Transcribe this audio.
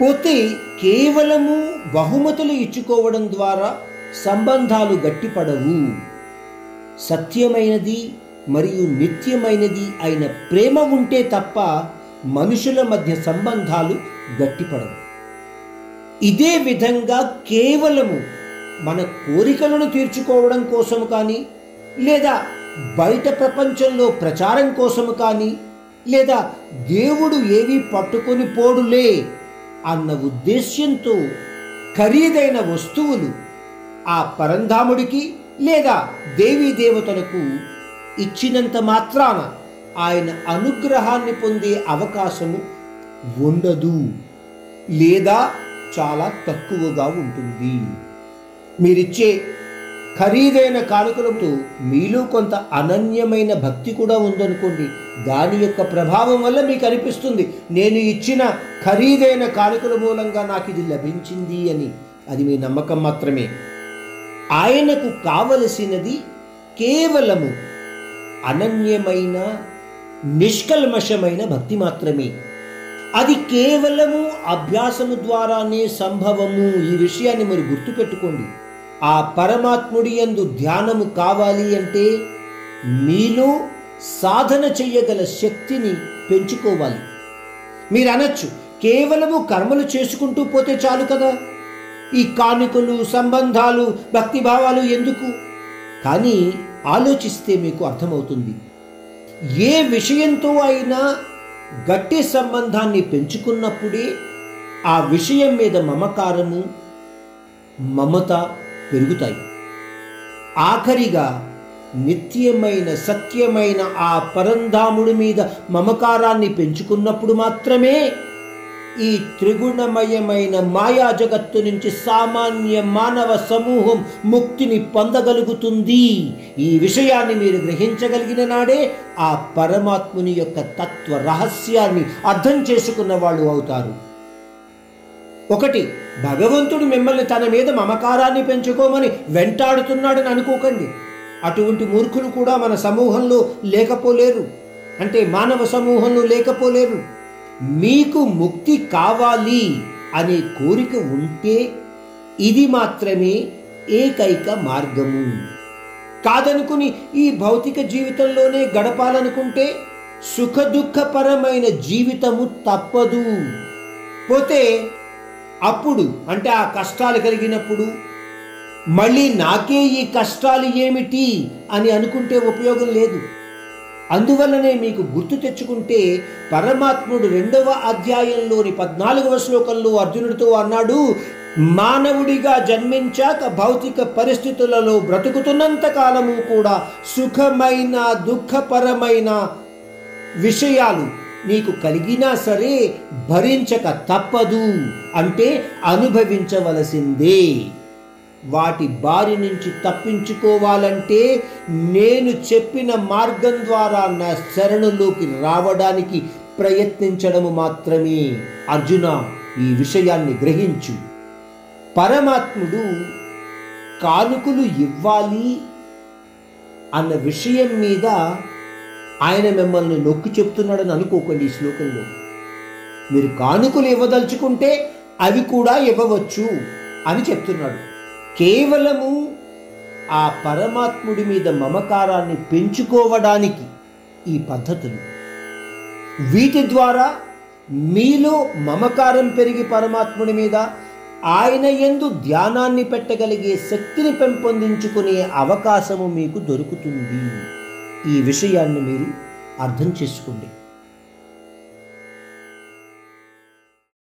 పోతే కేవలము బహుమతులు ఇచ్చుకోవడం ద్వారా సంబంధాలు గట్టిపడవు. సత్యమైనది మరియు నిత్యమైనది అయిన ప్రేమ ఉంటే తప్ప మనుషుల మధ్య సంబంధాలు గట్టిపడవు. ఇదే విధంగా కేవలము మన కోరికలను తీర్చుకోవడం కోసం కానీ లేదా బయట ప్రపంచంలో ప్రచారం కోసము కానీ లేదా దేవుడు ఏవి పట్టుకొని పోడులే అన్న ఉద్దేశ్యంతో ఖరీదైన వస్తువులు ఆ పరంధాముడికి లేదా దేవీ దేవతలకు ఇచ్చినంత మాత్రాన ఆయన అనుగ్రహాన్ని పొందే అవకాశము ఉండదు లేదా చాలా తక్కువగా ఉంటుంది. మీరిచ్చే ఖరీదైన కానుకలతో మీలో కొంత అనన్యమైన భక్తి కూడా ఉందనుకోండి. దాని యొక్క ప్రభావం వల్ల మీకు అనిపిస్తుంది నేను ఇచ్చిన ఖరీదైన కానుకల మూలంగా నాకు ఇది లభించింది అని. అది మీ నమ్మకం మాత్రమే. ఆయనకు కావలసినది కేవలము అనన్యమైన నిష్కల్మషమైన భక్తి మాత్రమే. అది కేవలము అభ్యాసము ద్వారానే సంభవము. ఈ విషయాన్ని మరి గుర్తుపెట్టుకోండి. ఆ పరమాత్ముడి యందు ధ్యానము కావాలి అంటే మీలో సాధన చెయ్యగల శక్తిని పెంచుకోవాలి. మీరు అనొచ్చు కేవలము కర్మలు చేసుకుంటూ పోతే చాలు కదా. ఈ కానుకలు సంబంధాలు భక్తిభావాలు ఎందుకు? కానీ ఆలోచిస్తే మీకు అర్థమవుతుంది. ఏ విషయంతో అయినా గట్టి సంబంధాన్ని పెంచుకున్నప్పుడే ఆ విషయం మీద మమకారము మమత పెరుగుతాయి. ఆఖరిగా నిత్యమైన సత్యమైన ఆ పరంధాముడి మీద మమకారాన్ని పెంచుకున్నప్పుడు మాత్రమే ఈ త్రిగుణమయమైన మాయా జగత్తు నుంచి సామాన్య మానవ సమూహం ముక్తిని పొందగలుగుతుంది. ఈ విషయాన్ని మీరు గ్రహించగలిగిన నాడే ఆ పరమాత్ముని యొక్క తత్వ రహస్యాన్ని అర్థం చేసుకున్న వాళ్ళు అవుతారు. ఒకటి భగవంతుడు మిమ్మల్ని తన మీద మమకారాన్ని పెంచుకోమని వెంటాడుతున్నాడని అనుకోకండి. అటువంటి మూర్ఖులు కూడా మన సమూహంలో లేకపోలేరు. అంటే మానవ సమూహంలో లేకపోలేరు. మీకు ముక్తి కావాలి అనే కోరిక ఉంటే ఇది మాత్రమే ఏకైక మార్గము. కాదనుకుని ఈ భౌతిక జీవితంలోనే గడపాలనుకుంటే సుఖదుఖపరమైన జీవితము తప్పదు. పోతే అప్పుడు అంటే ఆ కష్టాలు కలిగినప్పుడు మళ్ళీ నాకే ఈ కష్టాలు ఏమిటి అని అనుకుంటే ఉపయోగం లేదు. అందువల్లనే మీకు గుర్తు తెచ్చుకుంటే పరమాత్ముడు రెండవ అధ్యాయంలోని పద్నాలుగవ శ్లోకంలో అర్జునుడితో అన్నాడు మానవుడిగా జన్మించాక భౌతిక పరిస్థితులలో బ్రతుకుతున్నంత కాలము కూడా సుఖమైన దుఃఖపరమైన విషయాలు. నీకు కలిగినా సరే భరించక తప్పదు అంటే అనుభవించవలసిందే. వాటి బారి నుంచి తప్పించుకోవాలంటే నేను చెప్పిన మార్గం ద్వారా నా శరణులోకి రావడానికి ప్రయత్నించడము మాత్రమే. అర్జున ఈ విషయాన్ని గ్రహించు. పరమాత్ముడు కానుకలు ఇవ్వాలి అన్న విషయం మీద ఆయన మిమ్మల్ని నొక్కి చెప్తున్నాడని అనుకోకండి ఈ శ్లోకంలో. మీరు కానుకలు ఇవ్వదలుచుకుంటే అవి కూడా ఇవ్వవచ్చు అని చెప్తున్నాడు. కేవలము ఆ పరమాత్ముడి మీద మమకారాన్ని పెంచుకోవడానికి ఈ పద్ధతులు. వీటి ద్వారా మీలో మమకారం పెరిగి పరమాత్ముడి మీద ఆయన ఎందు ధ్యానాన్ని పెట్టగలిగే శక్తిని పెంపొందించుకునే అవకాశము మీకు దొరుకుతుంది. ఈ విషయాన్ని మీరు అర్థం చేసుకోండి.